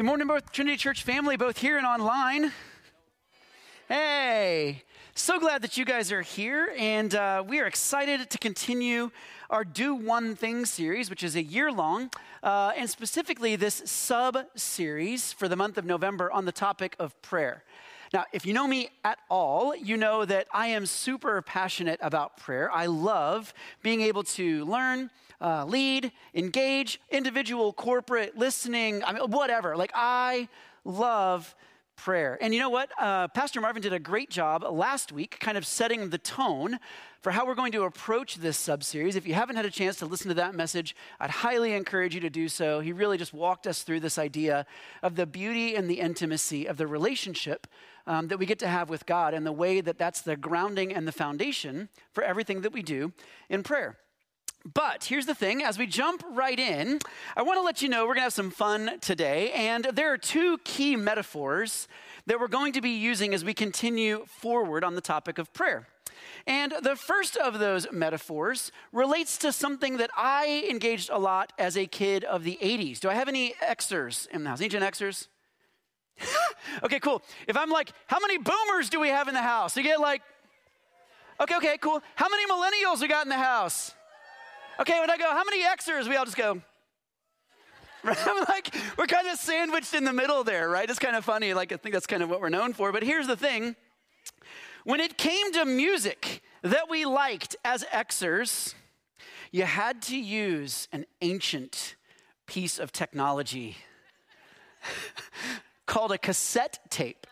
Good morning, both Trinity Church family, both here and online. Hey, so glad that you guys are here, and uh, we are excited to continue our Do One Thing series, which is a year long, uh, and specifically this sub series for the month of November on the topic of prayer. Now, if you know me at all, you know that I am super passionate about prayer. I love being able to learn uh, lead, engage, individual, corporate, listening, I mean, whatever. Like, I love prayer. And you know what? Uh, Pastor Marvin did a great job last week, kind of setting the tone for how we're going to approach this sub series. If you haven't had a chance to listen to that message, I'd highly encourage you to do so. He really just walked us through this idea of the beauty and the intimacy of the relationship um, that we get to have with God and the way that that's the grounding and the foundation for everything that we do in prayer. But here's the thing as we jump right in, I want to let you know we're going to have some fun today. And there are two key metaphors that we're going to be using as we continue forward on the topic of prayer. And the first of those metaphors relates to something that I engaged a lot as a kid of the 80s. Do I have any Xers in the house? Any Gen Xers? okay, cool. If I'm like, how many boomers do we have in the house? You get like, okay, okay, cool. How many millennials we got in the house? Okay, when I go, how many Xers? We all just go, I'm like, we're kind of sandwiched in the middle there, right? It's kind of funny. Like, I think that's kind of what we're known for. But here's the thing when it came to music that we liked as Xers, you had to use an ancient piece of technology called a cassette tape.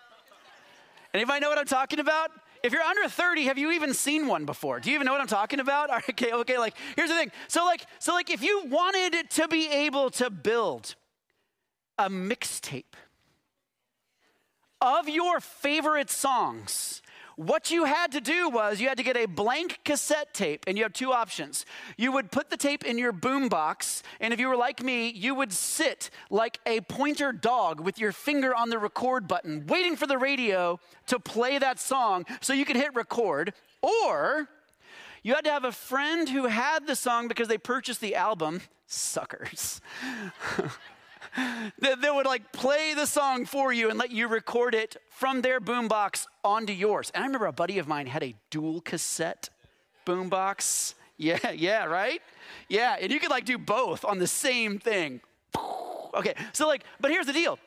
Anybody know what I'm talking about? If you're under 30, have you even seen one before? Do you even know what I'm talking about? Okay, okay, like here's the thing. So like so like if you wanted to be able to build a mixtape of your favorite songs what you had to do was you had to get a blank cassette tape, and you have two options. You would put the tape in your boombox, and if you were like me, you would sit like a pointer dog with your finger on the record button, waiting for the radio to play that song so you could hit record. Or you had to have a friend who had the song because they purchased the album. Suckers. that, that would like play the song for you and let you record it from their boombox onto yours. And I remember a buddy of mine had a dual cassette boombox. Yeah, yeah, right? Yeah, and you could like do both on the same thing. Okay, so like, but here's the deal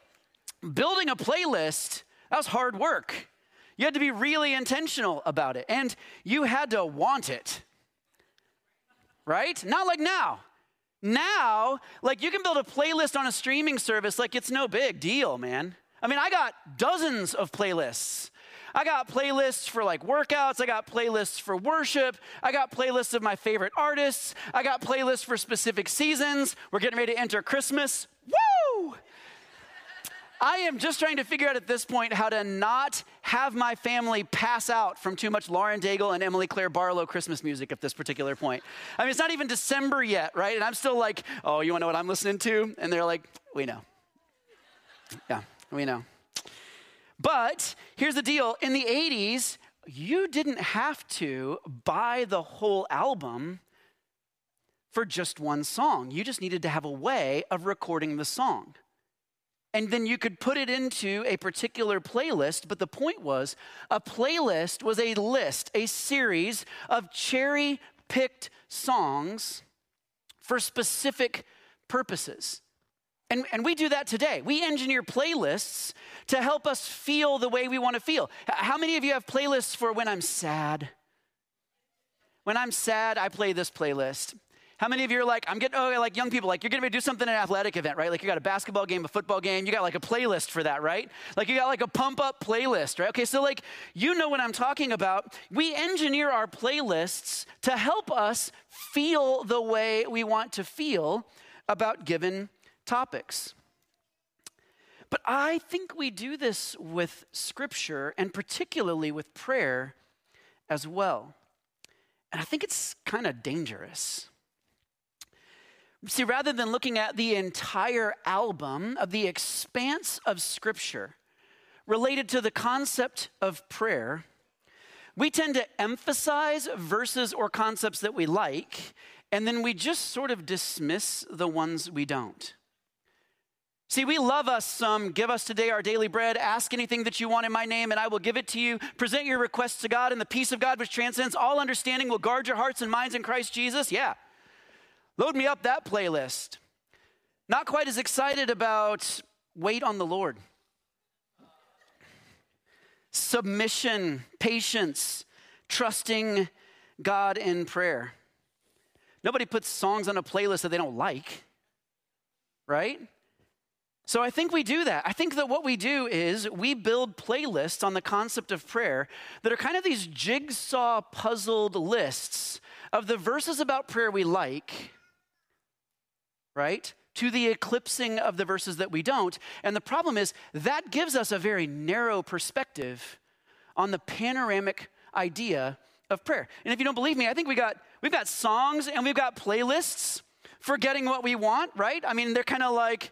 building a playlist, that was hard work. You had to be really intentional about it, and you had to want it, right? Not like now. Now, like you can build a playlist on a streaming service like it's no big deal, man. I mean, I got dozens of playlists. I got playlists for like workouts. I got playlists for worship. I got playlists of my favorite artists. I got playlists for specific seasons. We're getting ready to enter Christmas. Woo! I am just trying to figure out at this point how to not have my family pass out from too much Lauren Daigle and Emilie-Claire Barlow Christmas music at this particular point. I mean, it's not even December yet, right? And I'm still like, oh, you want to know what I'm listening to? And they're like, we know. Yeah, we know. But here's the deal in the 80s, you didn't have to buy the whole album for just one song. You just needed to have a way of recording the song and then you could put it into a particular playlist. But the point was, a playlist was a list, a series of cherry picked songs for specific purposes. And, and we do that today. We engineer playlists to help us feel the way we want to feel. How many of you have playlists for when I'm sad? When I'm sad, I play this playlist. How many of you are like, I'm getting, oh, like young people, like you're gonna do something at an athletic event, right? Like you got a basketball game, a football game, you got like a playlist for that, right? Like you got like a pump up playlist, right? Okay, so like you know what I'm talking about. We engineer our playlists to help us feel the way we want to feel about given topics. But I think we do this with scripture and particularly with prayer as well. And I think it's kind of dangerous. See, rather than looking at the entire album of the expanse of Scripture related to the concept of prayer, we tend to emphasize verses or concepts that we like, and then we just sort of dismiss the ones we don't. See, we love us some. Give us today our daily bread. Ask anything that you want in my name, and I will give it to you. Present your requests to God, and the peace of God, which transcends all understanding, will guard your hearts and minds in Christ Jesus. Yeah. Load me up that playlist. Not quite as excited about wait on the Lord. Submission, patience, trusting God in prayer. Nobody puts songs on a playlist that they don't like, right? So I think we do that. I think that what we do is we build playlists on the concept of prayer that are kind of these jigsaw puzzled lists of the verses about prayer we like, right? To the eclipsing of the verses that we don't. And the problem is that gives us a very narrow perspective on the panoramic idea of prayer. And if you don't believe me, I think we got we've got songs and we've got playlists for getting what we want, right? I mean, they're kind of like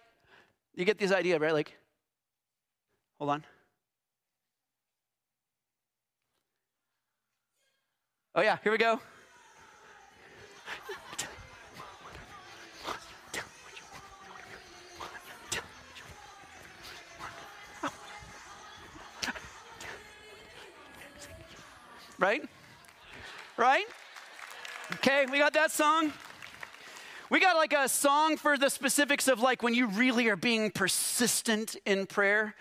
you get this idea, right? Like, hold on. Oh, yeah, here we go. Right? Right? Okay, we got that song. We got like a song for the specifics of like when you really are being persistent in prayer.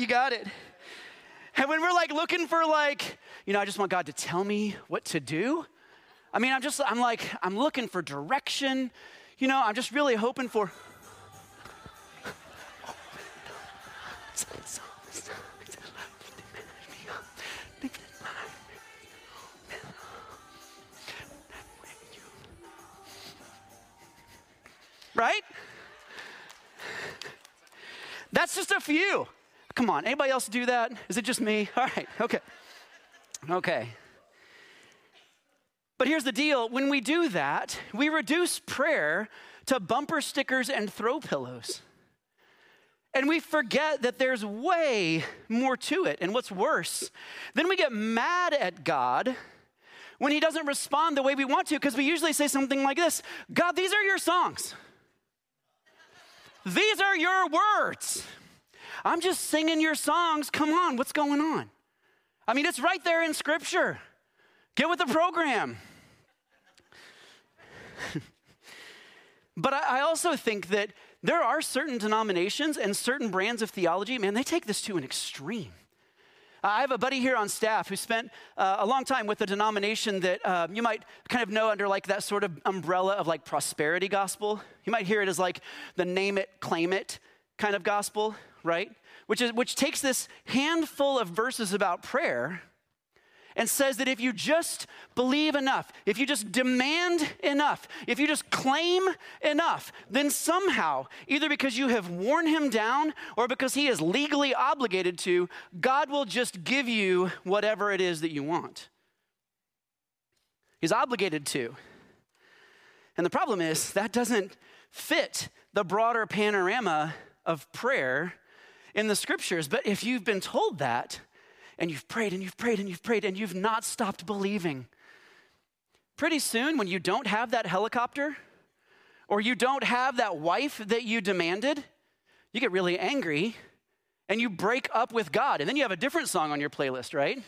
You got it. And when we're like looking for like, you know, I just want God to tell me what to do. I mean, I'm just, I'm like, I'm looking for direction. You know, I'm just really hoping for. Right? That's just a few. Come on, anybody else do that? Is it just me? All right, okay. Okay. But here's the deal when we do that, we reduce prayer to bumper stickers and throw pillows. And we forget that there's way more to it. And what's worse, then we get mad at God when He doesn't respond the way we want to, because we usually say something like this God, these are your songs. These are your words. I'm just singing your songs. Come on, what's going on? I mean, it's right there in Scripture. Get with the program. but I also think that there are certain denominations and certain brands of theology, man, they take this to an extreme. I have a buddy here on staff who spent uh, a long time with a denomination that uh, you might kind of know under like that sort of umbrella of like prosperity gospel. You might hear it as like the name it, claim it kind of gospel, right? Which, is, which takes this handful of verses about prayer and says that if you just believe enough, if you just demand enough, if you just claim enough, then somehow, either because you have worn him down or because he is legally obligated to, God will just give you whatever it is that you want. He's obligated to. And the problem is that doesn't fit the broader panorama of prayer in the scriptures. But if you've been told that, and you've prayed and you've prayed and you've prayed and you've not stopped believing. Pretty soon, when you don't have that helicopter or you don't have that wife that you demanded, you get really angry and you break up with God. And then you have a different song on your playlist, right?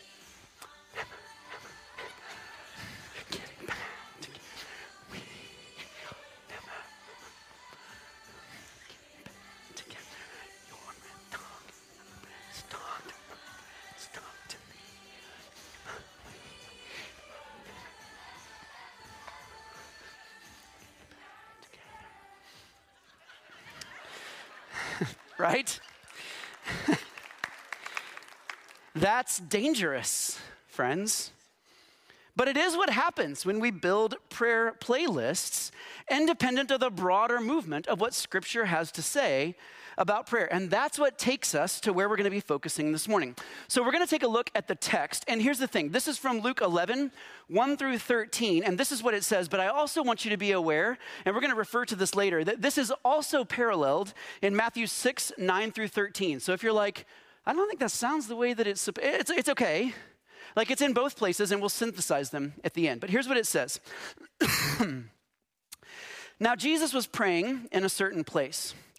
Right? That's dangerous, friends. But it is what happens when we build prayer playlists independent of the broader movement of what Scripture has to say about prayer. And that's what takes us to where we're going to be focusing this morning. So we're going to take a look at the text. And here's the thing this is from Luke 11, 1 through 13. And this is what it says. But I also want you to be aware, and we're going to refer to this later, that this is also paralleled in Matthew 6, 9 through 13. So if you're like, I don't think that sounds the way that it's, it's, it's okay. Like it's in both places, and we'll synthesize them at the end. But here's what it says Now, Jesus was praying in a certain place.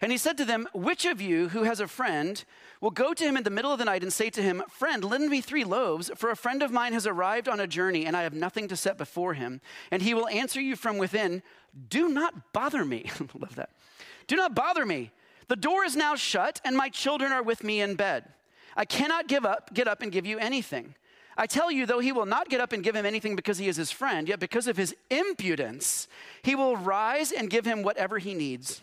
And he said to them, Which of you who has a friend will go to him in the middle of the night and say to him, Friend, lend me three loaves, for a friend of mine has arrived on a journey and I have nothing to set before him? And he will answer you from within, Do not bother me. Love that. Do not bother me. The door is now shut and my children are with me in bed. I cannot give up, get up and give you anything. I tell you, though he will not get up and give him anything because he is his friend, yet because of his impudence, he will rise and give him whatever he needs.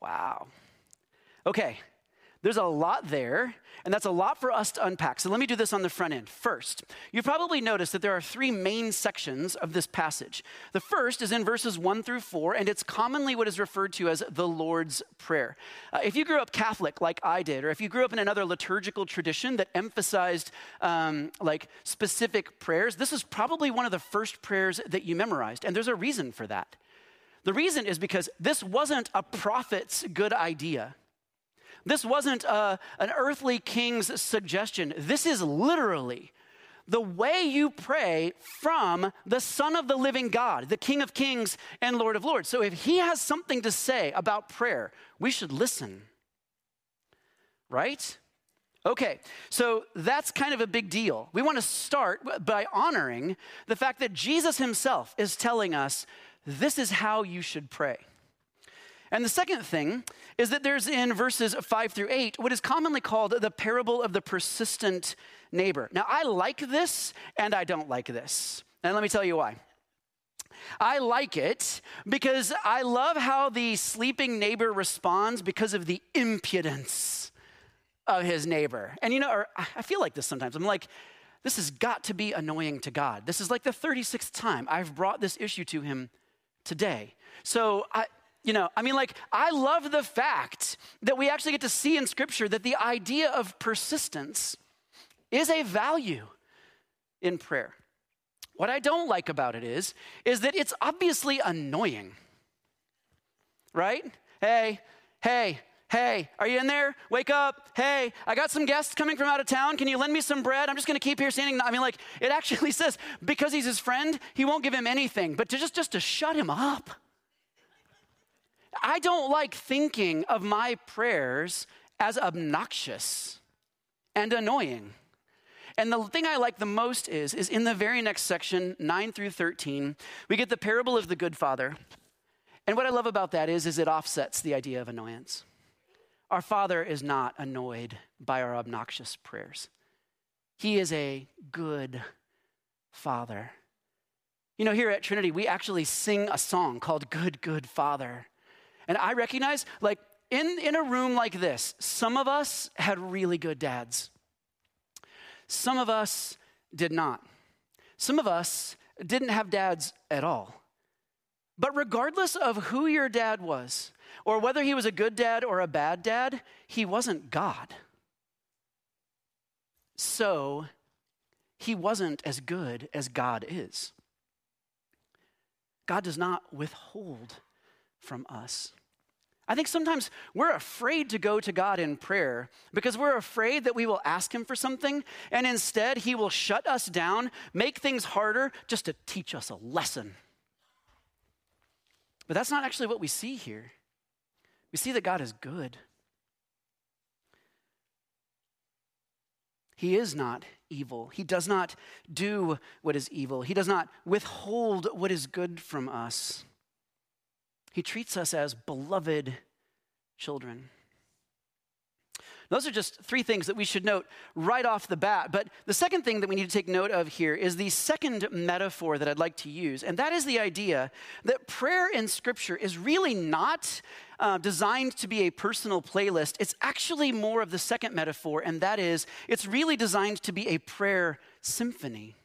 Wow. Okay, there's a lot there, and that's a lot for us to unpack. So let me do this on the front end. First, you've probably noticed that there are three main sections of this passage. The first is in verses one through four, and it's commonly what is referred to as the Lord's Prayer. Uh, if you grew up Catholic like I did, or if you grew up in another liturgical tradition that emphasized um, like specific prayers, this is probably one of the first prayers that you memorized, and there's a reason for that. The reason is because this wasn't a prophet's good idea. This wasn't a, uh, an earthly king's suggestion. This is literally the way you pray from the Son of the living God, the King of kings and Lord of lords. So if he has something to say about prayer, we should listen. Right? Okay, so that's kind of a big deal. We want to start by honoring the fact that Jesus himself is telling us this is how you should pray. And the second thing is that there's in verses five through eight what is commonly called the parable of the persistent neighbor. Now, I like this and I don't like this. And let me tell you why. I like it because I love how the sleeping neighbor responds because of the impudence of his neighbor. And you know, I feel like this sometimes. I'm like, this has got to be annoying to God. This is like the 36th time I've brought this issue to him today. So I, you know, I mean, like, I love the fact that we actually get to see in Scripture that the idea of persistence is a value in prayer. What I don't like about it is, is that it's obviously annoying. Right? Hey, hey, hey, are you in there? Wake up. Hey, I got some guests coming from out of town. Can you lend me some bread? I'm just going to keep here standing. I mean, like, it actually says because he's his friend, he won't give him anything, but to just, just to shut him up. I don't like thinking of my prayers as obnoxious and annoying. And the thing I like the most is, is in the very next section, 9 through 13, we get the parable of the good father. And what I love about that is, is it offsets the idea of annoyance. Our father is not annoyed by our obnoxious prayers. He is a good father. You know, here at Trinity, we actually sing a song called Good, Good Father. And I recognize, like, in, in a room like this, some of us had really good dads. Some of us did not. Some of us didn't have dads at all. But regardless of who your dad was, or whether he was a good dad or a bad dad, he wasn't God. So, he wasn't as good as God is. God does not withhold from us. I think sometimes we're afraid to go to God in prayer because we're afraid that we will ask Him for something and instead He will shut us down, make things harder just to teach us a lesson. But that's not actually what we see here. We see that God is good. He is not evil. He does not do what is evil. He does not withhold what is good from us. He treats us as beloved children. Those are just three things that we should note right off the bat. But the second thing that we need to take note of here is the second metaphor that I'd like to use, and that is the idea that prayer in Scripture is really not uh, designed to be a personal playlist. It's actually more of the second metaphor, and that is it's really designed to be a prayer symphony.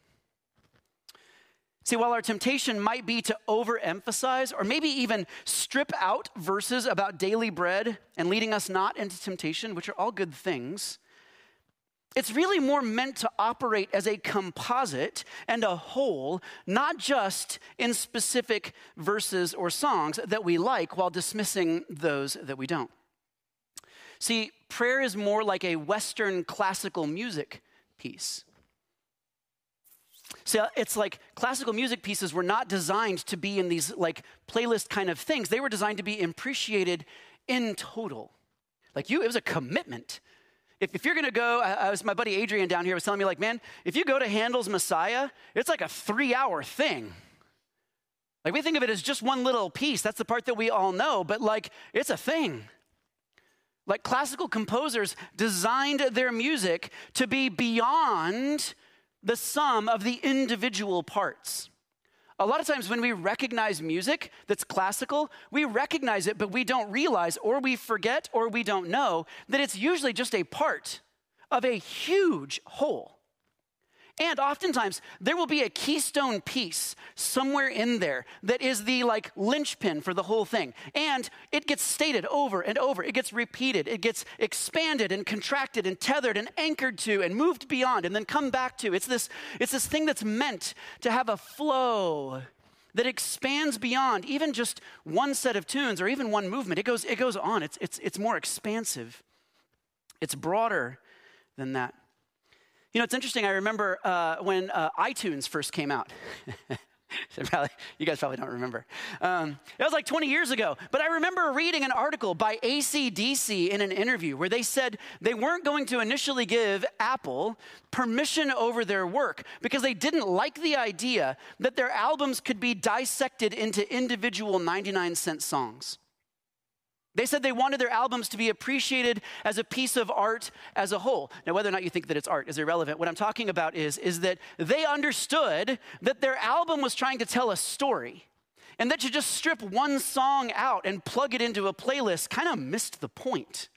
See, while our temptation might be to overemphasize or maybe even strip out verses about daily bread and leading us not into temptation, which are all good things, it's really more meant to operate as a composite and a whole, not just in specific verses or songs that we like while dismissing those that we don't. See, prayer is more like a Western classical music piece. See, it's like classical music pieces were not designed to be in these like playlist kind of things. They were designed to be appreciated in total. Like you, it was a commitment. If, if you're gonna go, I, I was my buddy Adrian down here was telling me, like, man, if you go to Handel's Messiah, it's like a three-hour thing. Like we think of it as just one little piece. That's the part that we all know, but like it's a thing. Like classical composers designed their music to be beyond the sum of the individual parts. A lot of times when we recognize music that's classical, we recognize it, but we don't realize, or we forget, or we don't know that it's usually just a part of a huge whole. And oftentimes, there will be a keystone piece somewhere in there that is the like linchpin for the whole thing. And it gets stated over and over. It gets repeated. It gets expanded and contracted and tethered and anchored to and moved beyond and then come back to. It's this, it's this thing that's meant to have a flow that expands beyond even just one set of tunes or even one movement. It goes, it goes on. It's, it's, it's more expansive. It's broader than that. You know, it's interesting. I remember uh, when uh, iTunes first came out. probably, you guys probably don't remember. Um, it was like 20 years ago. But I remember reading an article by AC/DC in an interview where they said they weren't going to initially give Apple permission over their work because they didn't like the idea that their albums could be dissected into individual 99 cent songs. They said they wanted their albums to be appreciated as a piece of art as a whole. Now, whether or not you think that it's art is irrelevant. What I'm talking about is, is that they understood that their album was trying to tell a story. And that to just strip one song out and plug it into a playlist kind of missed the point.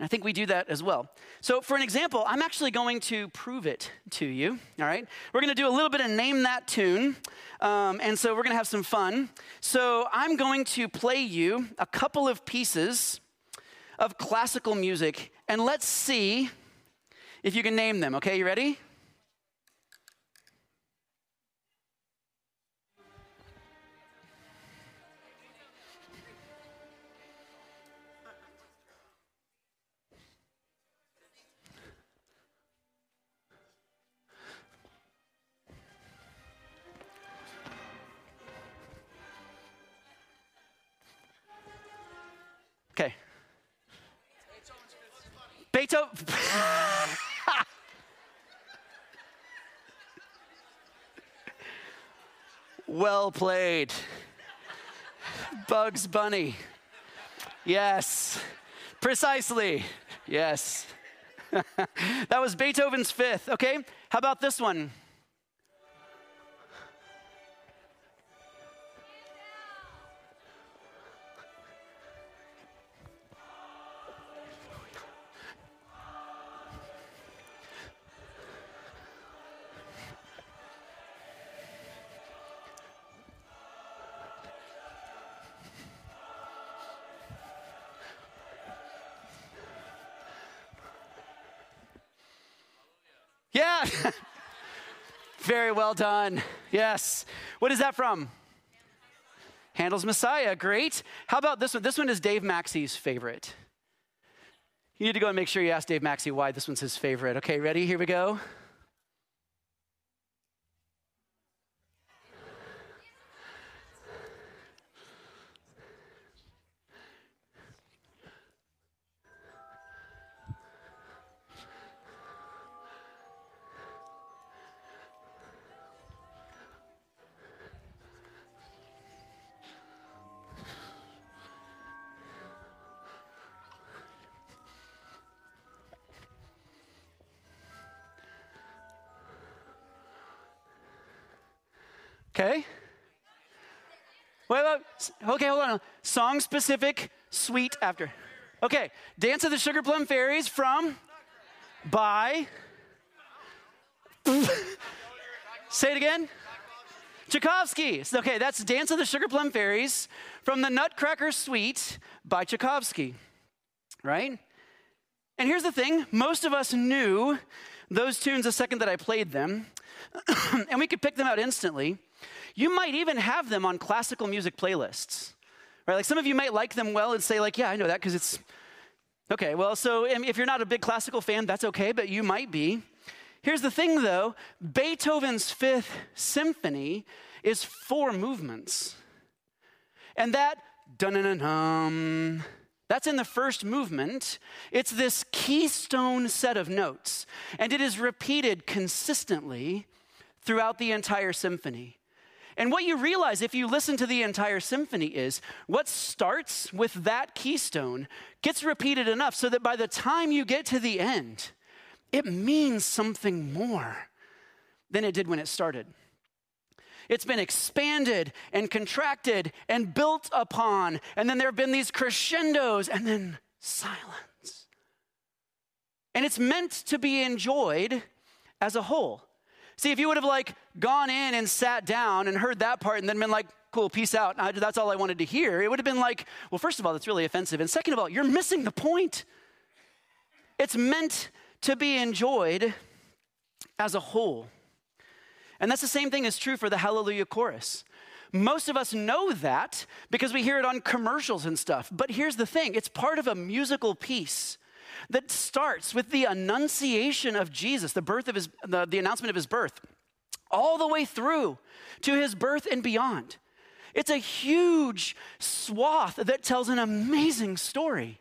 And I think we do that as well. So, for an example, I'm actually going to prove it to you. All right? We're going to do a little bit of name that tune. Um, and so we're going to have some fun. So, I'm going to play you a couple of pieces of classical music, and let's see if you can name them. Okay, you ready? Beethoven. well played. Bugs Bunny. Yes. Precisely. Yes. that was Beethoven's fifth. Okay. How about this one? Very well done. Yes. What is that from? Handel's Messiah, great. How about this one? This one is Dave Maxey's favorite. You need to go and make sure you ask Dave Maxey why this one's his favorite. Okay, ready? Here we go. Okay? Wait, wait, okay, hold on. Song specific, sweet after. Okay, Dance of the Sugar Plum Fairies from, by, say it again. Tchaikovsky. Okay, that's Dance of the Sugar Plum Fairies from the Nutcracker Suite by Tchaikovsky, right? And here's the thing most of us knew those tunes the second that I played them, and we could pick them out instantly. You might even have them on classical music playlists. Right? Like some of you might like them well and say like, yeah, I know that because it's Okay, well, so if you're not a big classical fan, that's okay, but you might be. Here's the thing though Beethoven's fifth symphony is four movements. And that dun dun that's in the first movement. It's this keystone set of notes, and it is repeated consistently throughout the entire symphony. And what you realize if you listen to the entire symphony is what starts with that keystone gets repeated enough so that by the time you get to the end, it means something more than it did when it started. It's been expanded and contracted and built upon, and then there have been these crescendos and then silence. And it's meant to be enjoyed as a whole. See, if you would have like gone in and sat down and heard that part and then been like, cool, peace out, that's all I wanted to hear, it would have been like, well, first of all, that's really offensive. And second of all, you're missing the point. It's meant to be enjoyed as a whole. And that's the same thing is true for the Hallelujah chorus. Most of us know that because we hear it on commercials and stuff. But here's the thing it's part of a musical piece that starts with the annunciation of Jesus, the birth of his, the, the announcement of his birth, all the way through to his birth and beyond. It's a huge swath that tells an amazing story.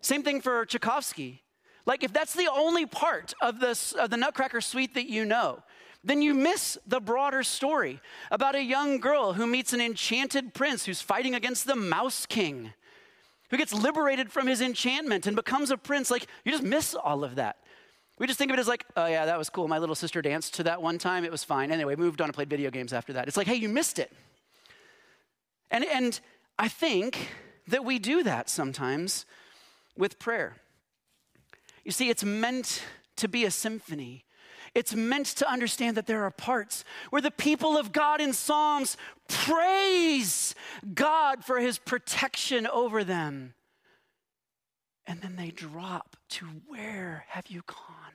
Same thing for Tchaikovsky. Like, if that's the only part of, this, of the Nutcracker Suite that you know, then you miss the broader story about a young girl who meets an enchanted prince who's fighting against the Mouse King who gets liberated from his enchantment and becomes a prince. Like, you just miss all of that. We just think of it as like, oh yeah, that was cool. My little sister danced to that one time. It was fine. Anyway, moved on and played video games after that. It's like, hey, you missed it. And, and I think that we do that sometimes with prayer. You see, it's meant to be a symphony. It's meant to understand that there are parts where the people of God in Psalms praise God for his protection over them. And then they drop to where have you gone?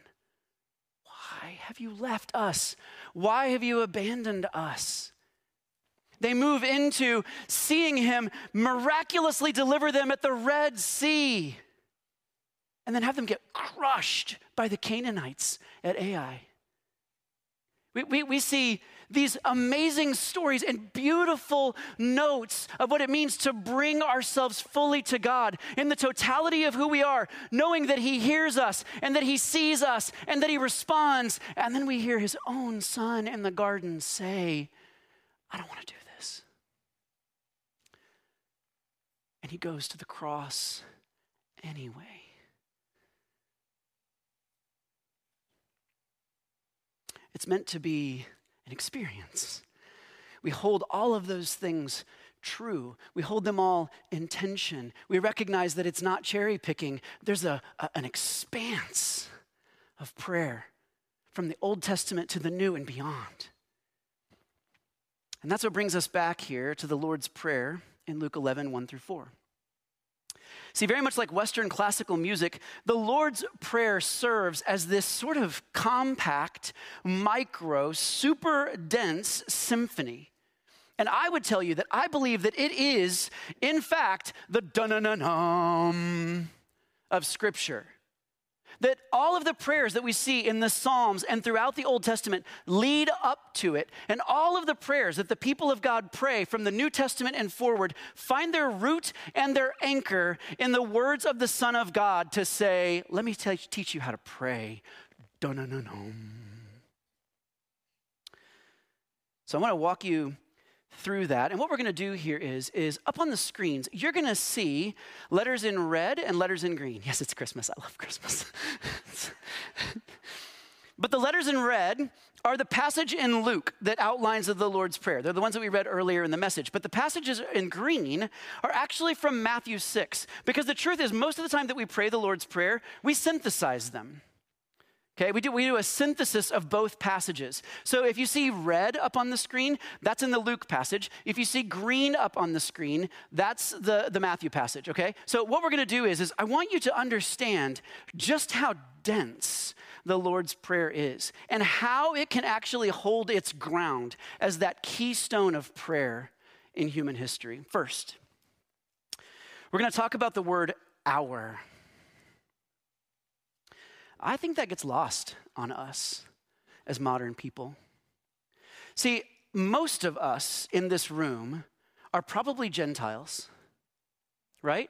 Why have you left us? Why have you abandoned us? They move into seeing him miraculously deliver them at the Red Sea and then have them get crushed by the Canaanites at Ai. We, we, we see these amazing stories and beautiful notes of what it means to bring ourselves fully to God in the totality of who we are, knowing that He hears us and that He sees us and that He responds. And then we hear His own Son in the garden say, I don't want to do this. And He goes to the cross anyway. It's meant to be an experience. We hold all of those things true. We hold them all in tension. We recognize that it's not cherry picking, there's a, a, an expanse of prayer from the Old Testament to the New and beyond. And that's what brings us back here to the Lord's Prayer in Luke 11, 1 through 4. See, very much like Western classical music, the Lord's Prayer serves as this sort of compact, micro, super dense symphony. And I would tell you that I believe that it is, in fact, the dun dun dun of Scripture. That all of the prayers that we see in the Psalms and throughout the Old Testament lead up to it. And all of the prayers that the people of God pray from the New Testament and forward find their root and their anchor in the words of the Son of God to say, Let me teach you how to pray. So I want to walk you through that. And what we're going to do here is, is up on the screens, you're going to see letters in red and letters in green. Yes, it's Christmas. I love Christmas. but the letters in red are the passage in Luke that outlines of the Lord's Prayer. They're the ones that we read earlier in the message. But the passages in green are actually from Matthew 6. Because the truth is, most of the time that we pray the Lord's Prayer, we synthesize them. Okay, we do, we do a synthesis of both passages. So if you see red up on the screen, that's in the Luke passage. If you see green up on the screen, that's the, the Matthew passage, okay? So what we're gonna do is, is I want you to understand just how dense the Lord's Prayer is and how it can actually hold its ground as that keystone of prayer in human history. First, we're gonna talk about the word our. I think that gets lost on us as modern people. See, most of us in this room are probably Gentiles, right?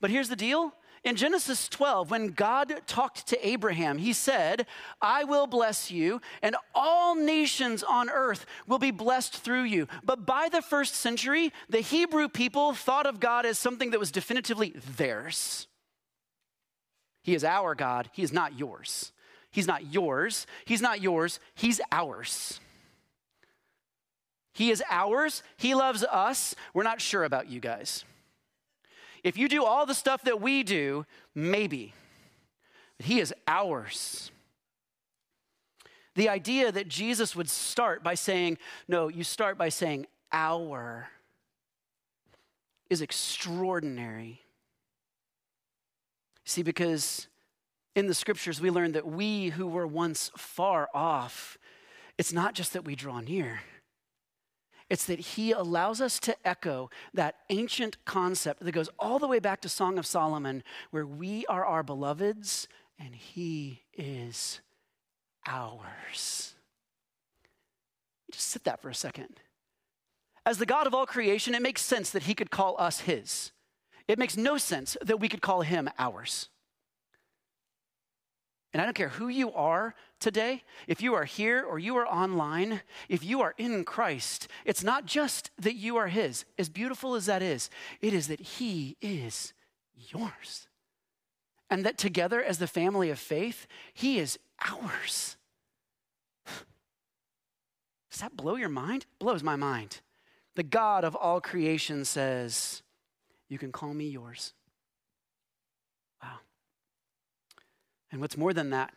But here's the deal. In Genesis 12, when God talked to Abraham, he said, I will bless you, and all nations on earth will be blessed through you. But by the first century, the Hebrew people thought of God as something that was definitively theirs. He is our God. He is not yours. He's not yours. He's not yours. He's ours. He is ours. He loves us. We're not sure about you guys. If you do all the stuff that we do, maybe. But he is ours. The idea that Jesus would start by saying, no, you start by saying our, is extraordinary. See, because in the scriptures we learn that we who were once far off, it's not just that we draw near. It's that he allows us to echo that ancient concept that goes all the way back to Song of Solomon, where we are our beloveds and he is ours. Just sit that for a second. As the God of all creation, it makes sense that he could call us his. It makes no sense that we could call him ours. And I don't care who you are today, if you are here or you are online, if you are in Christ, it's not just that you are His, as beautiful as that is, it is that He is yours. And that together as the family of faith, He is ours. Does that blow your mind? blows my mind. The God of all creation says, You can call me yours. Wow. And what's more than that,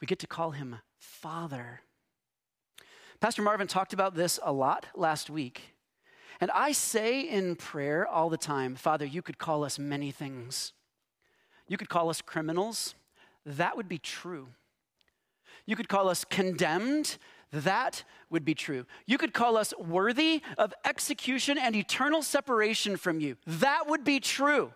we get to call him Father. Pastor Marvin talked about this a lot last week. And I say in prayer all the time, Father, you could call us many things. You could call us criminals. That would be true. You could call us condemned. That would be true. You could call us worthy of execution and eternal separation from you. That would be true.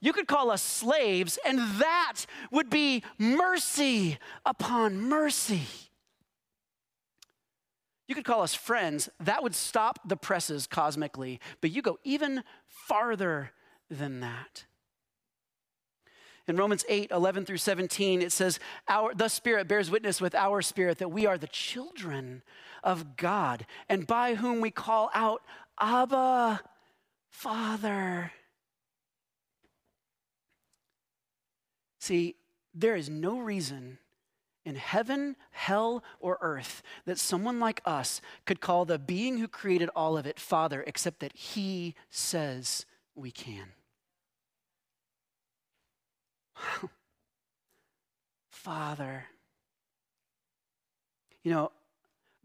You could call us slaves, and that would be mercy upon mercy. You could call us friends. That would stop the presses cosmically, but you go even farther than that. In Romans 8, 11 through 17, it says, our, The Spirit bears witness with our spirit that we are the children of God, and by whom we call out, Abba, Father. See, there is no reason in heaven, hell, or earth that someone like us could call the being who created all of it Father, except that He says we can. Father. You know,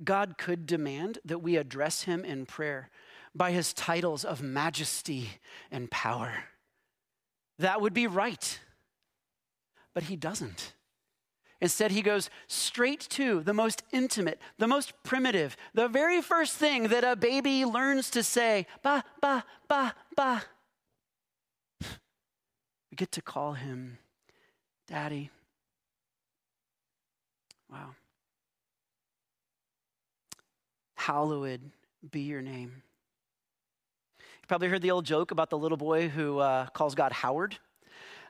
God could demand that we address Him in prayer by His titles of majesty and power. That would be right but he doesn't. Instead, he goes straight to the most intimate, the most primitive, the very first thing that a baby learns to say, ba, ba, ba, ba. We get to call him Daddy. Wow. Hallowed be your name. You probably heard the old joke about the little boy who uh, calls God Howard.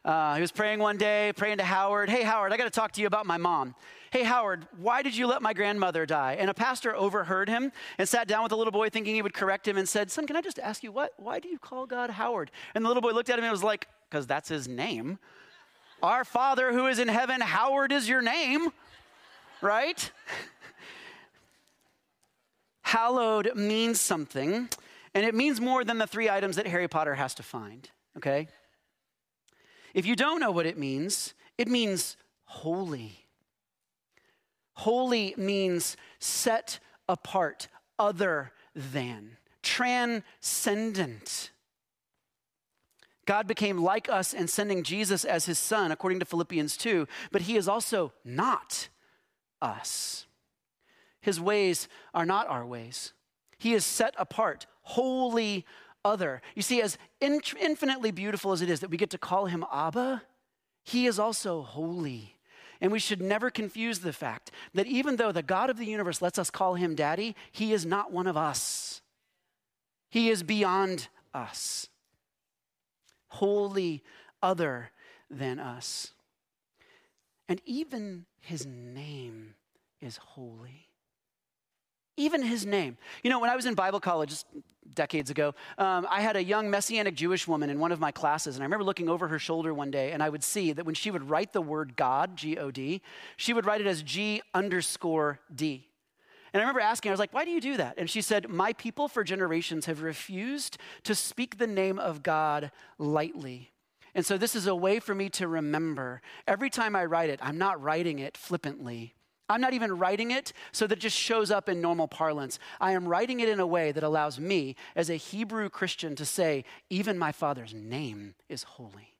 Uh, he was praying one day, praying to Howard, Hey, Howard, I got to talk to you about my mom. Hey, Howard, why did you let my grandmother die? And a pastor overheard him and sat down with the little boy thinking he would correct him and said, Son, can I just ask you, what? why do you call God Howard? And the little boy looked at him and was like, Because that's his name. Our Father who is in heaven, Howard is your name, right? Hallowed means something, and it means more than the three items that Harry Potter has to find, okay? If you don't know what it means, it means holy. Holy means set apart, other than, transcendent. God became like us in sending Jesus as his son, according to Philippians 2, but he is also not us. His ways are not our ways. He is set apart, holy other. You see, as in- infinitely beautiful as it is that we get to call him Abba, he is also holy. And we should never confuse the fact that even though the God of the universe lets us call him daddy, he is not one of us. He is beyond us, wholly other than us. And even his name is holy. Even his name. You know, when I was in Bible college decades ago, um, I had a young Messianic Jewish woman in one of my classes, and I remember looking over her shoulder one day, and I would see that when she would write the word God, G O D, she would write it as G underscore D. And I remember asking, I was like, why do you do that? And she said, My people for generations have refused to speak the name of God lightly. And so this is a way for me to remember. Every time I write it, I'm not writing it flippantly. I'm not even writing it so that it just shows up in normal parlance. I am writing it in a way that allows me, as a Hebrew Christian, to say, even my Father's name is holy.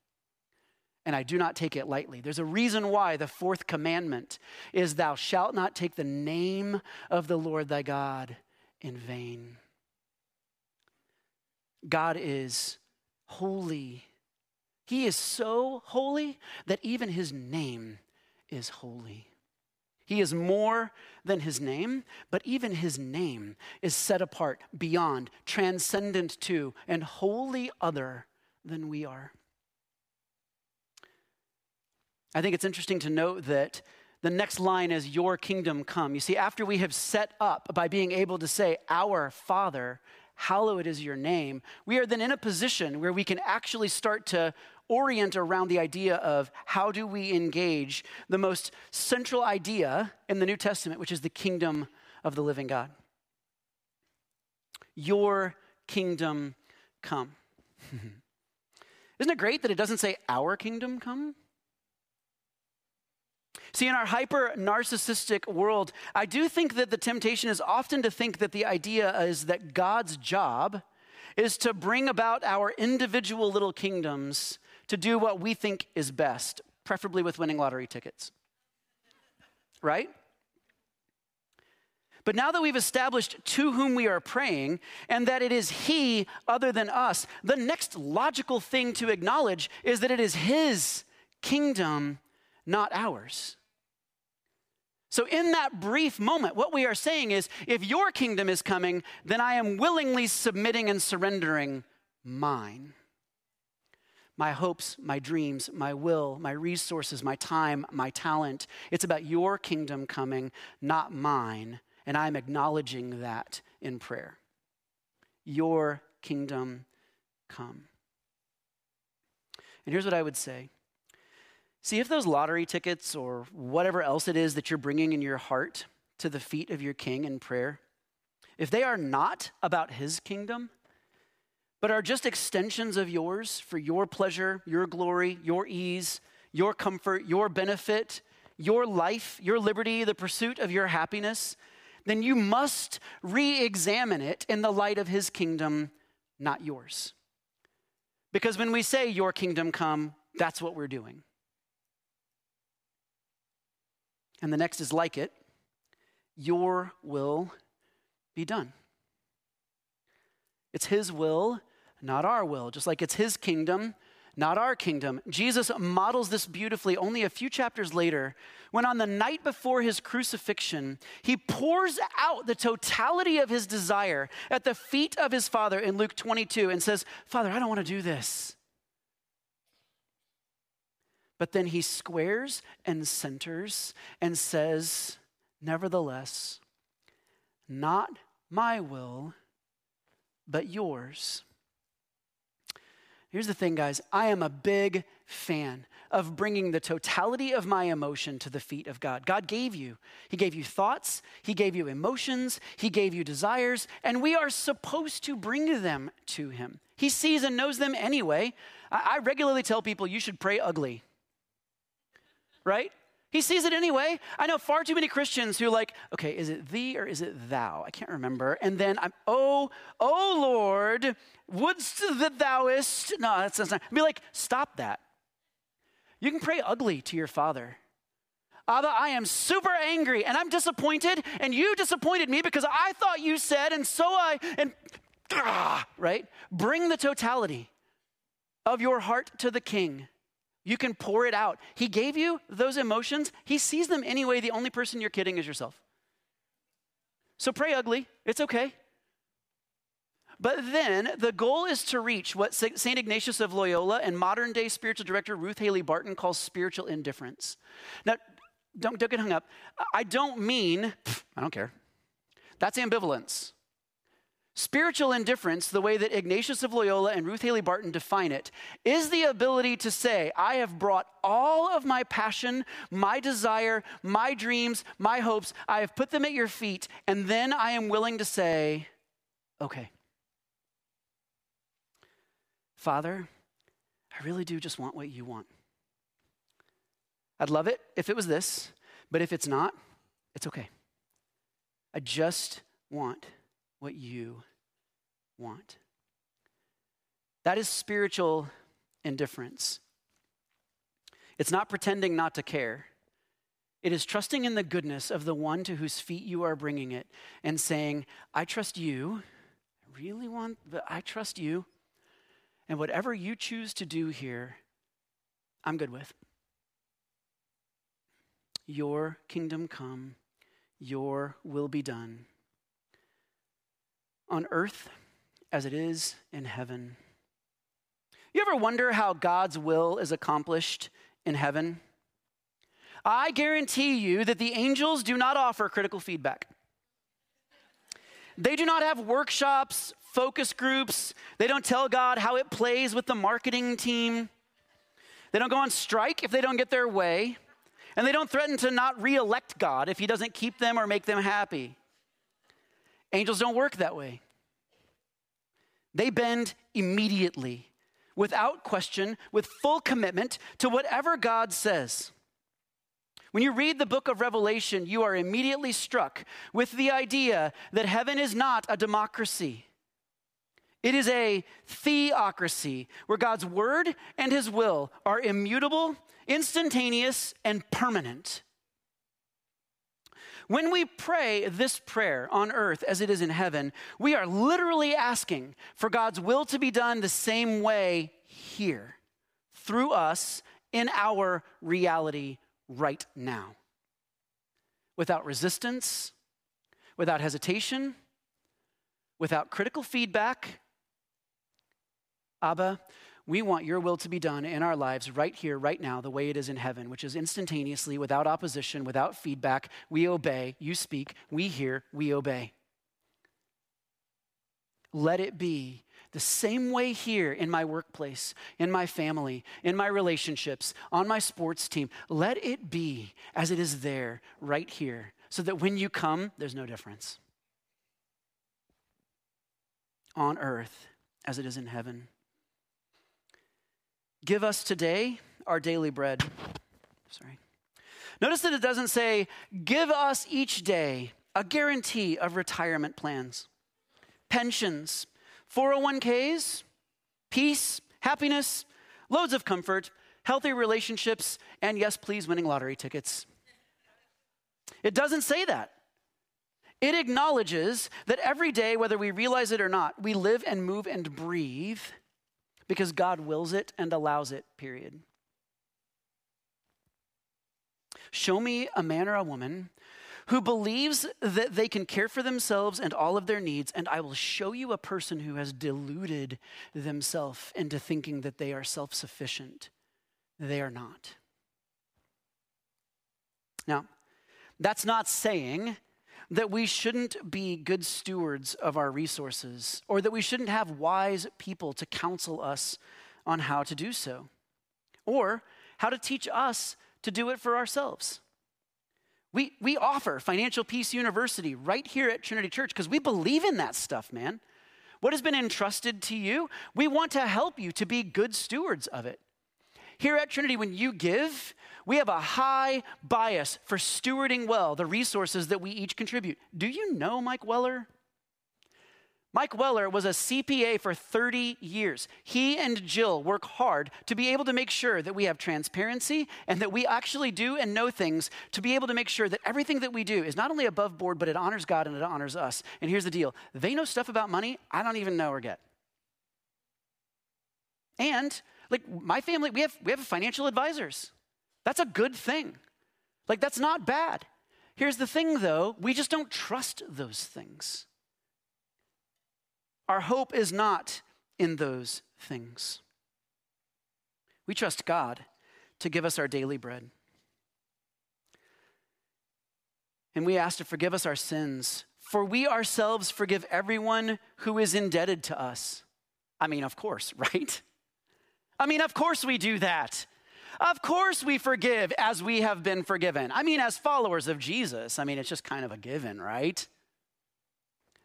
And I do not take it lightly. There's a reason why the fourth commandment is, Thou shalt not take the name of the Lord thy God in vain. God is holy. He is so holy that even his name is holy. He is more than his name, but even his name is set apart, beyond, transcendent to, and wholly other than we are. I think it's interesting to note that the next line is, Your kingdom come. You see, after we have set up by being able to say, Our Father, hallowed is your name, we are then in a position where we can actually start to orient around the idea of how do we engage the most central idea in the New Testament, which is the kingdom of the living God. Your kingdom come. Isn't it great that it doesn't say our kingdom come? See, in our hyper narcissistic world, I do think that the temptation is often to think that the idea is that God's job is to bring about our individual little kingdoms to do what we think is best, preferably with winning lottery tickets. Right? But now that we've established to whom we are praying and that it is He other than us, the next logical thing to acknowledge is that it is His kingdom, not ours. So, in that brief moment, what we are saying is if your kingdom is coming, then I am willingly submitting and surrendering mine my hopes, my dreams, my will, my resources, my time, my talent. It's about your kingdom coming, not mine. And I'm acknowledging that in prayer. Your kingdom come. And here's what I would say See, if those lottery tickets or whatever else it is that you're bringing in your heart to the feet of your king in prayer, if they are not about his kingdom, but are just extensions of yours for your pleasure, your glory, your ease, your comfort, your benefit, your life, your liberty, the pursuit of your happiness, then you must re examine it in the light of his kingdom, not yours. Because when we say, Your kingdom come, that's what we're doing. And the next is like it Your will be done. It's His will, not our will. Just like it's His kingdom, not our kingdom. Jesus models this beautifully only a few chapters later when, on the night before his crucifixion, he pours out the totality of his desire at the feet of his Father in Luke 22 and says, Father, I don't want to do this. But then he squares and centers and says, Nevertheless, not my will, but yours. Here's the thing, guys I am a big fan of bringing the totality of my emotion to the feet of God. God gave you. He gave you thoughts, He gave you emotions, He gave you desires, and we are supposed to bring them to Him. He sees and knows them anyway. I, I regularly tell people you should pray ugly, right? He sees it anyway. I know far too many Christians who like, okay, is it thee or is it thou? I can't remember. And then I'm, oh, oh Lord, wouldst that thouest? No, that's, that's not. Be like, stop that. You can pray ugly to your father. Abba, I am super angry and I'm disappointed, and you disappointed me because I thought you said, and so I, and ah, right? Bring the totality of your heart to the king you can pour it out. He gave you those emotions. He sees them anyway. The only person you're kidding is yourself. So pray ugly. It's okay. But then the goal is to reach what St. Ignatius of Loyola and modern day spiritual director Ruth Haley Barton calls spiritual indifference. Now, don't, don't get hung up. I don't mean, I don't care. That's ambivalence. Spiritual indifference, the way that Ignatius of Loyola and Ruth Haley Barton define it, is the ability to say, I have brought all of my passion, my desire, my dreams, my hopes, I have put them at your feet, and then I am willing to say, okay. Father, I really do just want what you want. I'd love it if it was this, but if it's not, it's okay. I just want what you want. That is spiritual indifference. It's not pretending not to care. It is trusting in the goodness of the one to whose feet you are bringing it and saying, I trust you. I really want, but I trust you. And whatever you choose to do here, I'm good with. Your kingdom come, your will be done on earth as it is in heaven. You ever wonder how God's will is accomplished in heaven? I guarantee you that the angels do not offer critical feedback. They do not have workshops, focus groups. They don't tell God how it plays with the marketing team. They don't go on strike if they don't get their way. And they don't threaten to not re elect God if he doesn't keep them or make them happy. Angels don't work that way. They bend immediately, without question, with full commitment to whatever God says. When you read the book of Revelation, you are immediately struck with the idea that heaven is not a democracy. It is a theocracy where God's word and his will are immutable, instantaneous, and permanent. When we pray this prayer on earth as it is in heaven, we are literally asking for God's will to be done the same way here, through us, in our reality right now. Without resistance, without hesitation, without critical feedback. Abba, we want your will to be done in our lives right here, right now, the way it is in heaven, which is instantaneously, without opposition, without feedback. We obey, you speak, we hear, we obey. Let it be the same way here in my workplace, in my family, in my relationships, on my sports team. Let it be as it is there, right here, so that when you come, there's no difference. On earth as it is in heaven. Give us today our daily bread. Sorry. Notice that it doesn't say, give us each day a guarantee of retirement plans, pensions, 401ks, peace, happiness, loads of comfort, healthy relationships, and yes, please, winning lottery tickets. It doesn't say that. It acknowledges that every day, whether we realize it or not, we live and move and breathe because God wills it and allows it, period. Show me a man or a woman who believes that they can care for themselves and all of their needs, and I will show you a person who has deluded themselves into thinking that they are self sufficient. They are not. Now, that's not saying that we shouldn't be good stewards of our resources or that we shouldn't have wise people to counsel us on how to do so or how to teach us to do it for ourselves. We, we offer Financial Peace University right here at Trinity Church because we believe in that stuff, man. What has been entrusted to you, we want to help you to be good stewards of it. Here at Trinity, when you give, we have a high bias for stewarding well the resources that we each contribute. Do you know Mike Weller? Mike Weller was a CPA for 30 years. He and Jill work hard to be able to make sure that we have transparency and that we actually do and know things to be able to make sure that everything that we do is not only above board, but it honors God and it honors us. And here's the deal they know stuff about money I don't even know or get. And like my family, we have, we have financial advisors. That's a good thing. Like, that's not bad. Here's the thing, though we just don't trust those things. Our hope is not in those things. We trust God to give us our daily bread. And we ask to forgive us our sins, for we ourselves forgive everyone who is indebted to us. I mean, of course, right? I mean, of course we do that. Of course we forgive as we have been forgiven. I mean, as followers of Jesus, I mean, it's just kind of a given, right?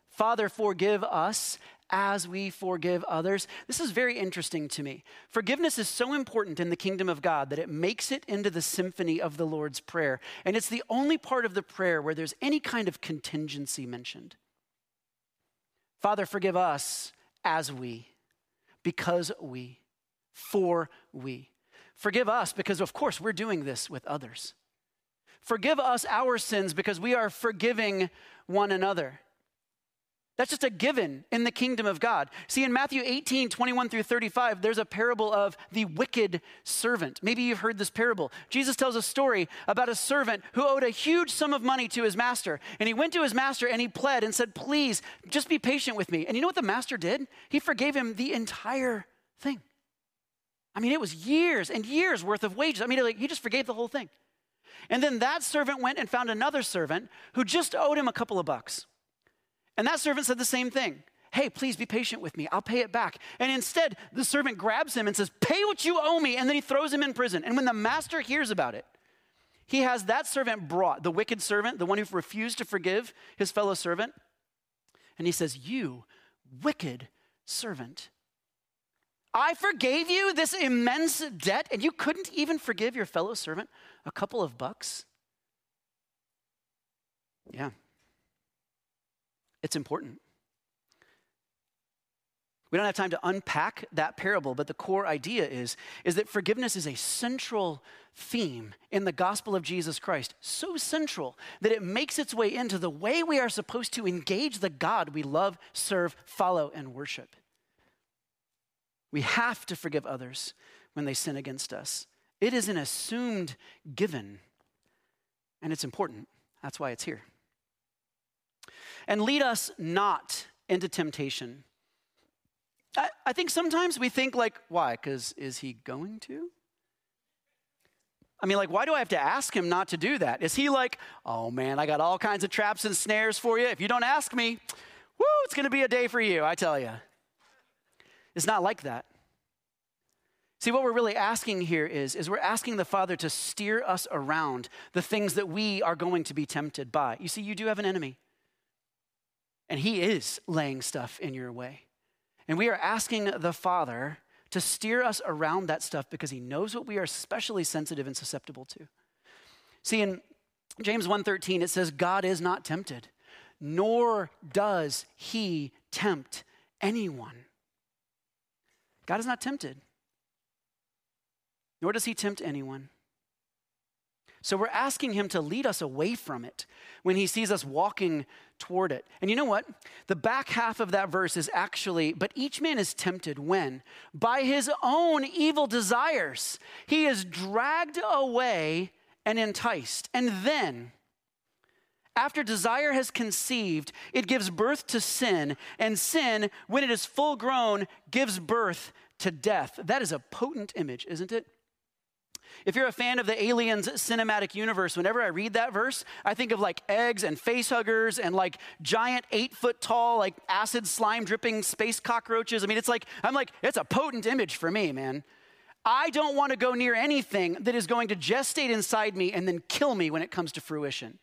Father, forgive us as we forgive others. This is very interesting to me. Forgiveness is so important in the kingdom of God that it makes it into the symphony of the Lord's Prayer. And it's the only part of the prayer where there's any kind of contingency mentioned. Father, forgive us as we, because we, for we. Forgive us because, of course, we're doing this with others. Forgive us our sins because we are forgiving one another. That's just a given in the kingdom of God. See, in Matthew 18, 21 through 35, there's a parable of the wicked servant. Maybe you've heard this parable. Jesus tells a story about a servant who owed a huge sum of money to his master. And he went to his master and he pled and said, Please, just be patient with me. And you know what the master did? He forgave him the entire thing. I mean, it was years and years worth of wages. I mean, like, he just forgave the whole thing. And then that servant went and found another servant who just owed him a couple of bucks. And that servant said the same thing. Hey, please be patient with me. I'll pay it back. And instead, the servant grabs him and says, Pay what you owe me. And then he throws him in prison. And when the master hears about it, he has that servant brought, the wicked servant, the one who refused to forgive his fellow servant. And he says, You wicked servant. I forgave you this immense debt, and you couldn't even forgive your fellow servant a couple of bucks? Yeah, it's important. We don't have time to unpack that parable, but the core idea is, is that forgiveness is a central theme in the gospel of Jesus Christ. So central that it makes its way into the way we are supposed to engage the God we love, serve, follow, and worship. We have to forgive others when they sin against us. It is an assumed given, and it's important. That's why it's here and lead us not into temptation. I, I think sometimes we think, like, why? Because is he going to? I mean, like, why do I have to ask him not to do that? Is he like, oh man, I got all kinds of traps and snares for you. If you don't ask me, whoo, it's going to be a day for you, I tell you. It's not like that. See, what we're really asking here is, is we're asking the Father to steer us around the things that we are going to be tempted by. You see, you do have an enemy. And He is laying stuff in your way. And we are asking the Father to steer us around that stuff because He knows what we are especially sensitive and susceptible to. See, in James 1:13 it says God is not tempted, nor does he tempt anyone. God is not tempted, nor does he tempt anyone. So we're asking him to lead us away from it when he sees us walking toward it. And you know what? The back half of that verse is actually, but each man is tempted when? By his own evil desires. He is dragged away and enticed. And then, after desire has conceived, it gives birth to sin. And sin, when it is full grown, gives birth to death. That is a potent image, isn't it? If you're a fan of the Aliens cinematic universe, whenever I read that verse, I think of like eggs and face huggers and like giant eight foot tall, like acid slime dripping space cockroaches. I mean, it's like, I'm like, it's a potent image for me, man. I don't want to go near anything that is going to gestate inside me and then kill me when it comes to fruition.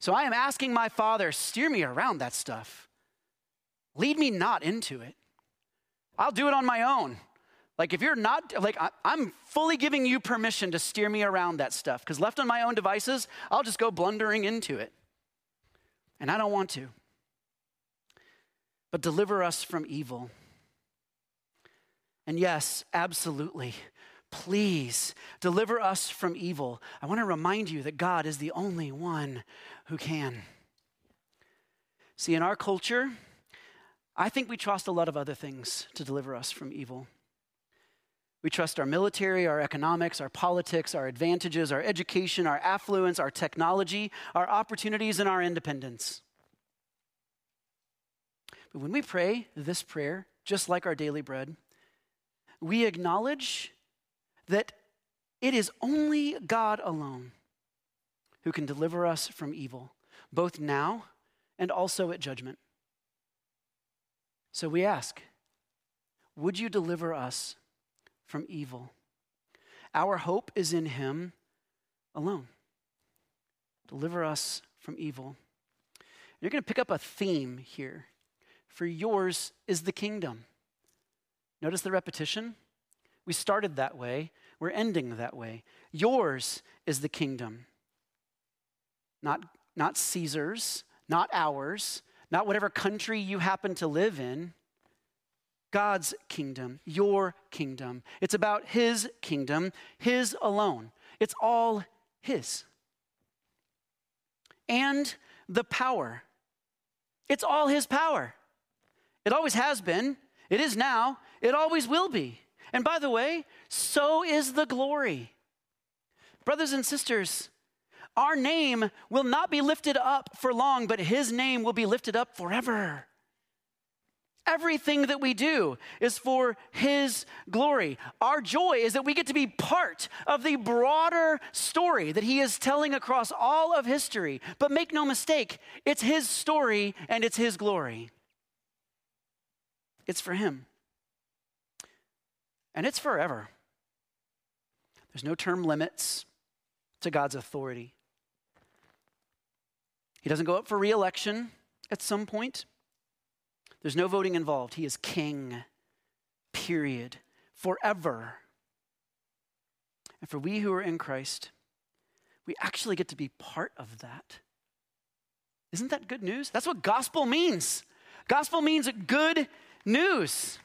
So I am asking my Father, steer me around that stuff. Lead me not into it. I'll do it on my own. Like, if you're not, like, I, am fully giving you permission to steer me around that stuff because left on my own devices, I'll just go blundering into it. And I don't want to. But deliver us from evil. And yes, absolutely. Please deliver us from evil. I want to remind you that God is the only one who can. See, in our culture, I think we trust a lot of other things to deliver us from evil. We trust our military, our economics, our politics, our advantages, our education, our affluence, our technology, our opportunities, and our independence. But when we pray this prayer, just like our daily bread, we acknowledge that it is only God alone who can deliver us from evil, both now and also at judgment. So we ask, would you deliver us from evil. Our hope is in Him alone. Deliver us from evil. You're going to pick up a theme here. For yours is the kingdom. Notice the repetition? We started that way, we're ending that way. Yours is the kingdom. Not, not Caesar's, not ours, not whatever country you happen to live in. God's kingdom, your kingdom. It's about His kingdom, His alone. It's all His. And the power. It's all His power. It always has been, it is now, it always will be. And by the way, so is the glory. Brothers and sisters, our name will not be lifted up for long, but His name will be lifted up forever. Everything that we do is for His glory. Our joy is that we get to be part of the broader story that He is telling across all of history. But make no mistake, it's His story and it's His glory. It's for Him. And it's forever. There's no term limits to God's authority. He doesn't go up for reelection at some point. There's no voting involved. He is king, period, forever. And for we who are in Christ, we actually get to be part of that. Isn't that good news? That's what gospel means. Gospel means good news.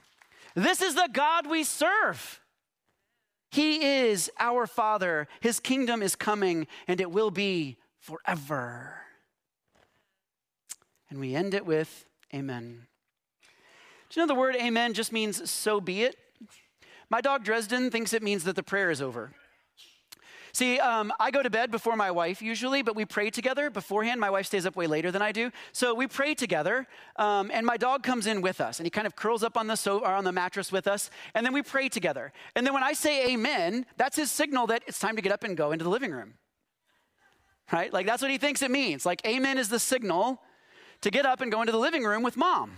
This is the God we serve. He is our Father. His kingdom is coming, and it will be forever. And we end it with Amen. Do you know the word amen just means so be it? My dog Dresden thinks it means that the prayer is over. See, um, I go to bed before my wife usually, but we pray together beforehand. My wife stays up way later than I do. So we pray together, um, and my dog comes in with us, and he kind of curls up on the, so- or on the mattress with us, and then we pray together. And then when I say amen, that's his signal that it's time to get up and go into the living room. Right? Like that's what he thinks it means. Like amen is the signal to get up and go into the living room with mom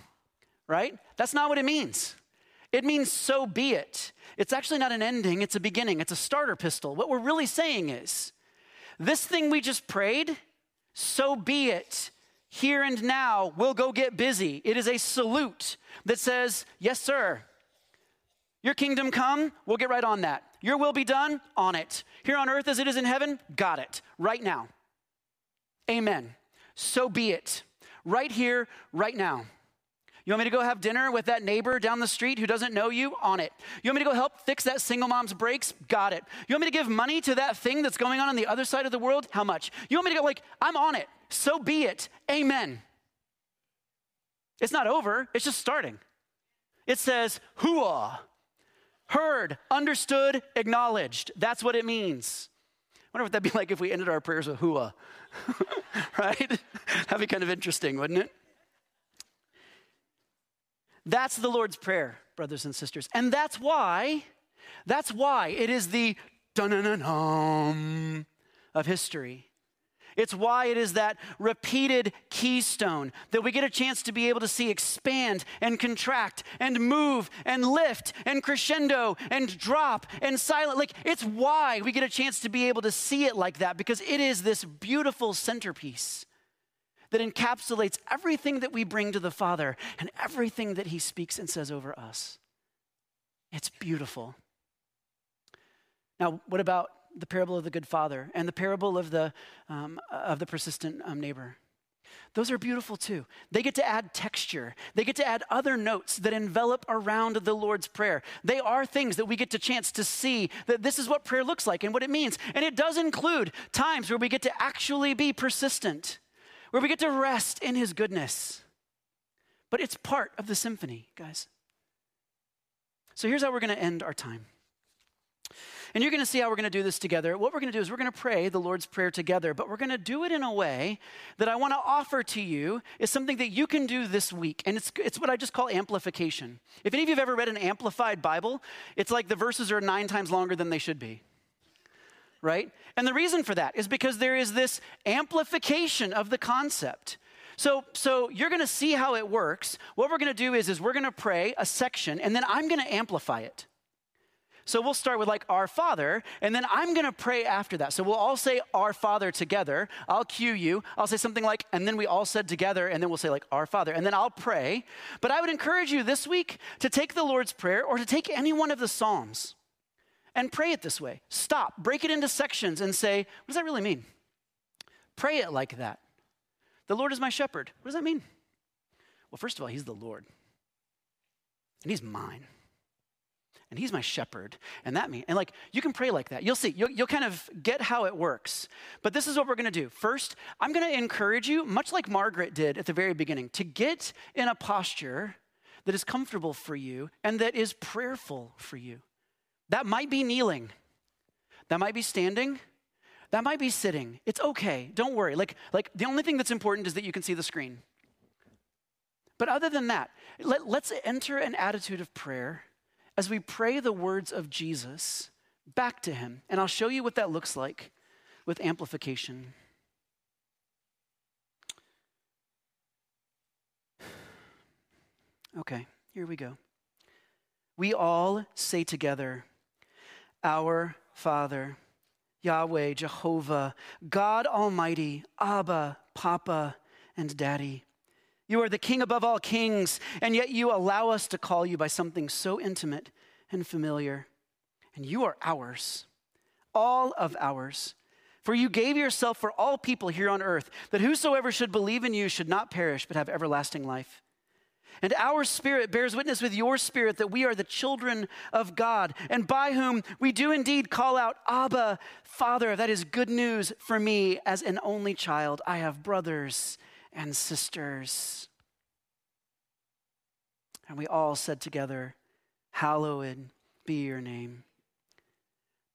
right? That's not what it means. It means so be it. It's actually not an ending, it's a beginning, it's a starter pistol. What we're really saying is this thing we just prayed, so be it. Here and now, we'll go get busy. It is a salute that says, Yes, sir. Your kingdom come, we'll get right on that. Your will be done, on it. Here on earth as it is in heaven, got it. Right now. Amen. So be it. Right here, right now. You want me to go have dinner with that neighbor down the street who doesn't know you? On it. You want me to go help fix that single mom's brakes? Got it. You want me to give money to that thing that's going on on the other side of the world? How much? You want me to go, like, I'm on it. So be it. Amen. It's not over, it's just starting. It says, hooah. Heard, understood, acknowledged. That's what it means. I wonder what that'd be like if we ended our prayers with hooah. right? That'd be kind of interesting, wouldn't it? That's the Lord's Prayer, brothers and sisters. And that's why, that's why it is the dun dun dun of history. It's why it is that repeated keystone that we get a chance to be able to see expand and contract and move and lift and crescendo and drop and silent. Like, it's why we get a chance to be able to see it like that because it is this beautiful centerpiece that encapsulates everything that we bring to the Father and everything that He speaks and says over us. It's beautiful. Now, what about the parable of the good father and the parable of the, um, of the persistent um, neighbor? Those are beautiful too. They get to add texture. They get to add other notes that envelop around the Lord's Prayer. They are things that we get to chance to see that this is what prayer looks like and what it means. And it does include times where we get to actually be persistent where we get to rest in his goodness. But it's part of the symphony, guys. So here's how we're going to end our time. And you're going to see how we're going to do this together. What we're going to do is we're going to pray the Lord's Prayer together, but we're going to do it in a way that I want to offer to you is something that you can do this week. And it's, it's what I just call amplification. If any of you have ever read an amplified Bible, it's like the verses are nine times longer than they should be right? And the reason for that is because there is this amplification of the concept. So, so you're going to see how it works. What we're going to do is, is we're going to pray a section, and then I'm going to amplify it. So we'll start with like our Father, and then I'm going to pray after that. So we'll all say our Father together. I'll cue you. I'll say something like, and then we all said together, and then we'll say like our Father, and then I'll pray. But I would encourage you this week to take the Lord's Prayer or to take any one of the Psalms and pray it this way. Stop, break it into sections, and say, what does that really mean? Pray it like that. The Lord is my shepherd. What does that mean? Well, first of all, He's the Lord, and He's mine. And he's my shepherd. And that means, and like, you can pray like that. You'll see, you'll, you'll kind of get how it works. But this is what we're gonna do. First, I'm gonna encourage you, much like Margaret did at the very beginning, to get in a posture that is comfortable for you and that is prayerful for you. That might be kneeling. That might be standing. That might be sitting. It's okay. Don't worry. Like, like the only thing that's important is that you can see the screen. But other than that, let, let's enter an attitude of prayer as we pray the words of Jesus back to him. And I'll show you what that looks like with amplification. Okay, here we go. We all say together, our Father, Yahweh, Jehovah, God Almighty, Abba, Papa, and Daddy. You are the King above all kings, and yet you allow us to call you by something so intimate and familiar. And you are ours, all of ours. For you gave yourself for all people here on earth, that whosoever should believe in you should not perish, but have everlasting life. And our spirit bears witness with your spirit that we are the children of God, and by whom we do indeed call out, Abba, Father. That is good news for me as an only child. I have brothers and sisters. And we all said together, Hallowed be your name.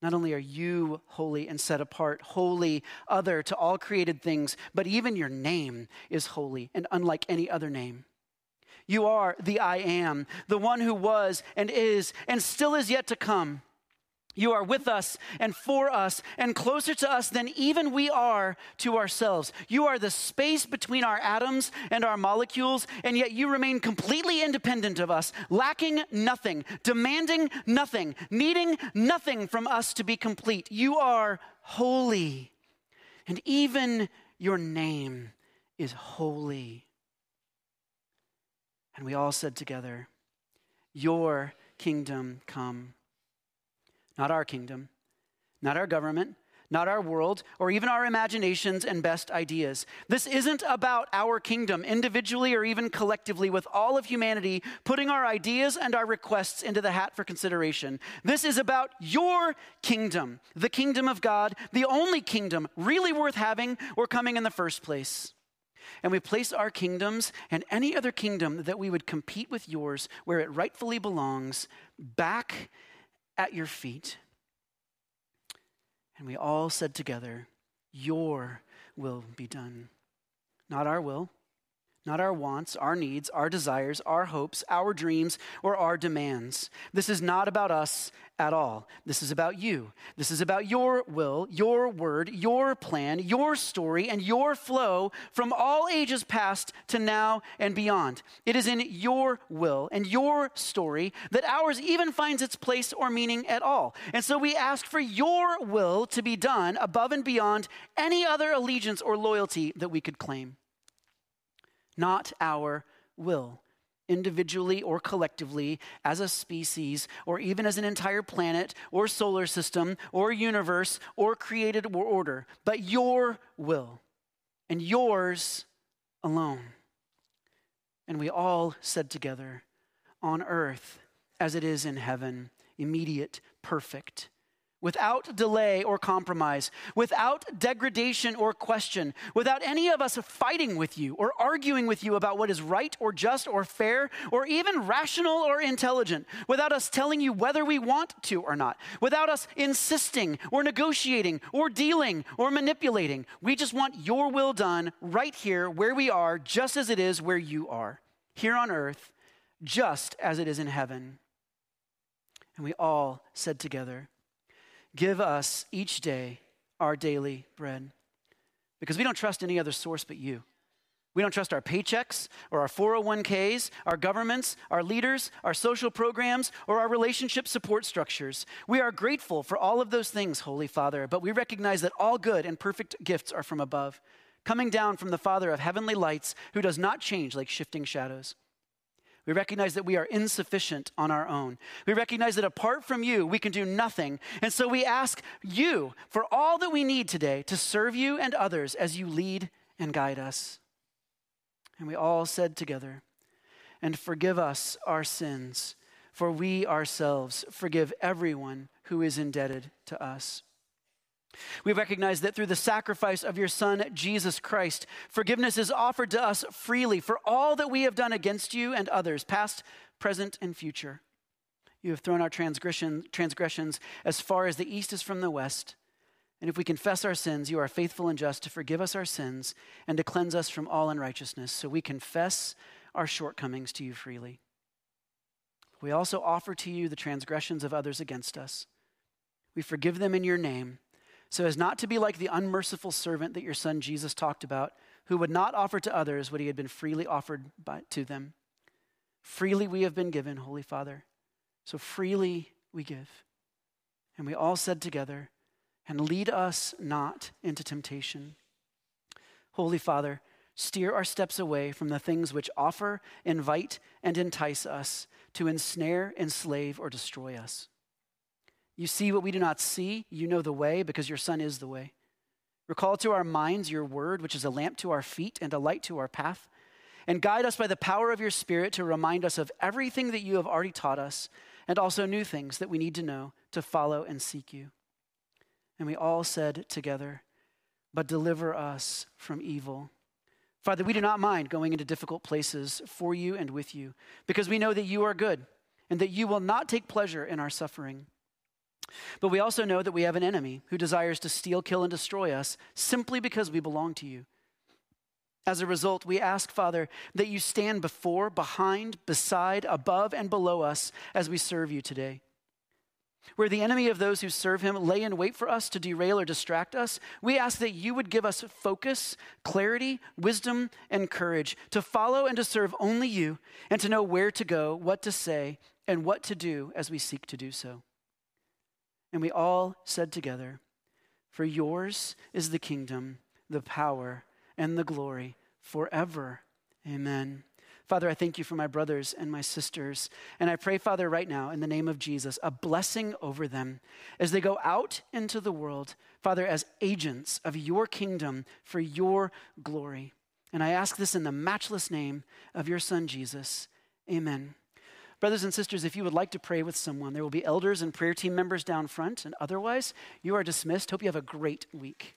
Not only are you holy and set apart, holy, other to all created things, but even your name is holy and unlike any other name. You are the I am, the one who was and is and still is yet to come. You are with us and for us and closer to us than even we are to ourselves. You are the space between our atoms and our molecules, and yet you remain completely independent of us, lacking nothing, demanding nothing, needing nothing from us to be complete. You are holy, and even your name is holy. And we all said together, Your kingdom come. Not our kingdom, not our government, not our world, or even our imaginations and best ideas. This isn't about our kingdom, individually or even collectively, with all of humanity putting our ideas and our requests into the hat for consideration. This is about your kingdom, the kingdom of God, the only kingdom really worth having or coming in the first place. And we place our kingdoms and any other kingdom that we would compete with yours where it rightfully belongs back at your feet. And we all said together, Your will be done. Not our will, not our wants, our needs, our desires, our hopes, our dreams, or our demands. This is not about us at all. This is about you. This is about your will, your word, your plan, your story, and your flow from all ages past to now and beyond. It is in your will and your story that ours even finds its place or meaning at all. And so we ask for your will to be done above and beyond any other allegiance or loyalty that we could claim not our will, individually or collectively, as a species, or even as an entire planet, or solar system, or universe, or created order, but your will and yours alone. And we all said together, on earth as it is in heaven, immediate, perfect without delay or compromise, without degradation or question, without any of us fighting with you or arguing with you about what is right or just or fair or even rational or intelligent, without us telling you whether we want to or not, without us insisting or negotiating or dealing or manipulating. We just want your will done right here where we are, just as it is where you are, here on earth, just as it is in heaven. And we all said together, Give us each day our daily bread. Because we don't trust any other source but you. We don't trust our paychecks or our 401ks, our governments, our leaders, our social programs, or our relationship support structures. We are grateful for all of those things, Holy Father, but we recognize that all good and perfect gifts are from above, coming down from the Father of heavenly lights, who does not change like shifting shadows. We recognize that we are insufficient on our own. We recognize that apart from you, we can do nothing. And so we ask you for all that we need today to serve you and others as you lead and guide us. And we all said together, and forgive us our sins, for we ourselves forgive everyone who is indebted to us. We recognize that through the sacrifice of your Son, Jesus Christ, forgiveness is offered to us freely for all that we have done against you and others, past, present, and future. You have thrown our transgression, transgressions as far as the east is from the west. And if we confess our sins, you are faithful and just to forgive us our sins and to cleanse us from all unrighteousness. So we confess our shortcomings to you freely. We also offer to you the transgressions of others against us. We forgive them in your name so as not to be like the unmerciful servant that your son Jesus talked about, who would not offer to others what he had been freely offered by, to them. Freely we have been given, Holy Father. So freely we give. And we all said together, and lead us not into temptation. Holy Father, steer our steps away from the things which offer, invite, and entice us to ensnare, enslave, or destroy us. You see what we do not see. You know the way because your Son is the way. Recall to our minds your word, which is a lamp to our feet and a light to our path. And guide us by the power of your Spirit to remind us of everything that you have already taught us and also new things that we need to know to follow and seek you. And we all said together, But deliver us from evil. Father, we do not mind going into difficult places for you and with you because we know that you are good and that you will not take pleasure in our suffering. But we also know that we have an enemy who desires to steal, kill, and destroy us simply because we belong to you. As a result, we ask, Father, that you stand before, behind, beside, above, and below us as we serve you today. Where the enemy of those who serve him lay in wait for us to derail or distract us, we ask that you would give us focus, clarity, wisdom, and courage to follow and to serve only you and to know where to go, what to say, and what to do as we seek to do so. And we all said together, For yours is the kingdom, the power, and the glory forever. Amen. Father, I thank you for my brothers and my sisters. And I pray, Father, right now, in the name of Jesus, a blessing over them as they go out into the world, Father, as agents of your kingdom for your glory. And I ask this in the matchless name of your Son, Jesus. Amen. Brothers and sisters, if you would like to pray with someone, there will be elders and prayer team members down front. And otherwise, you are dismissed. Hope you have a great week.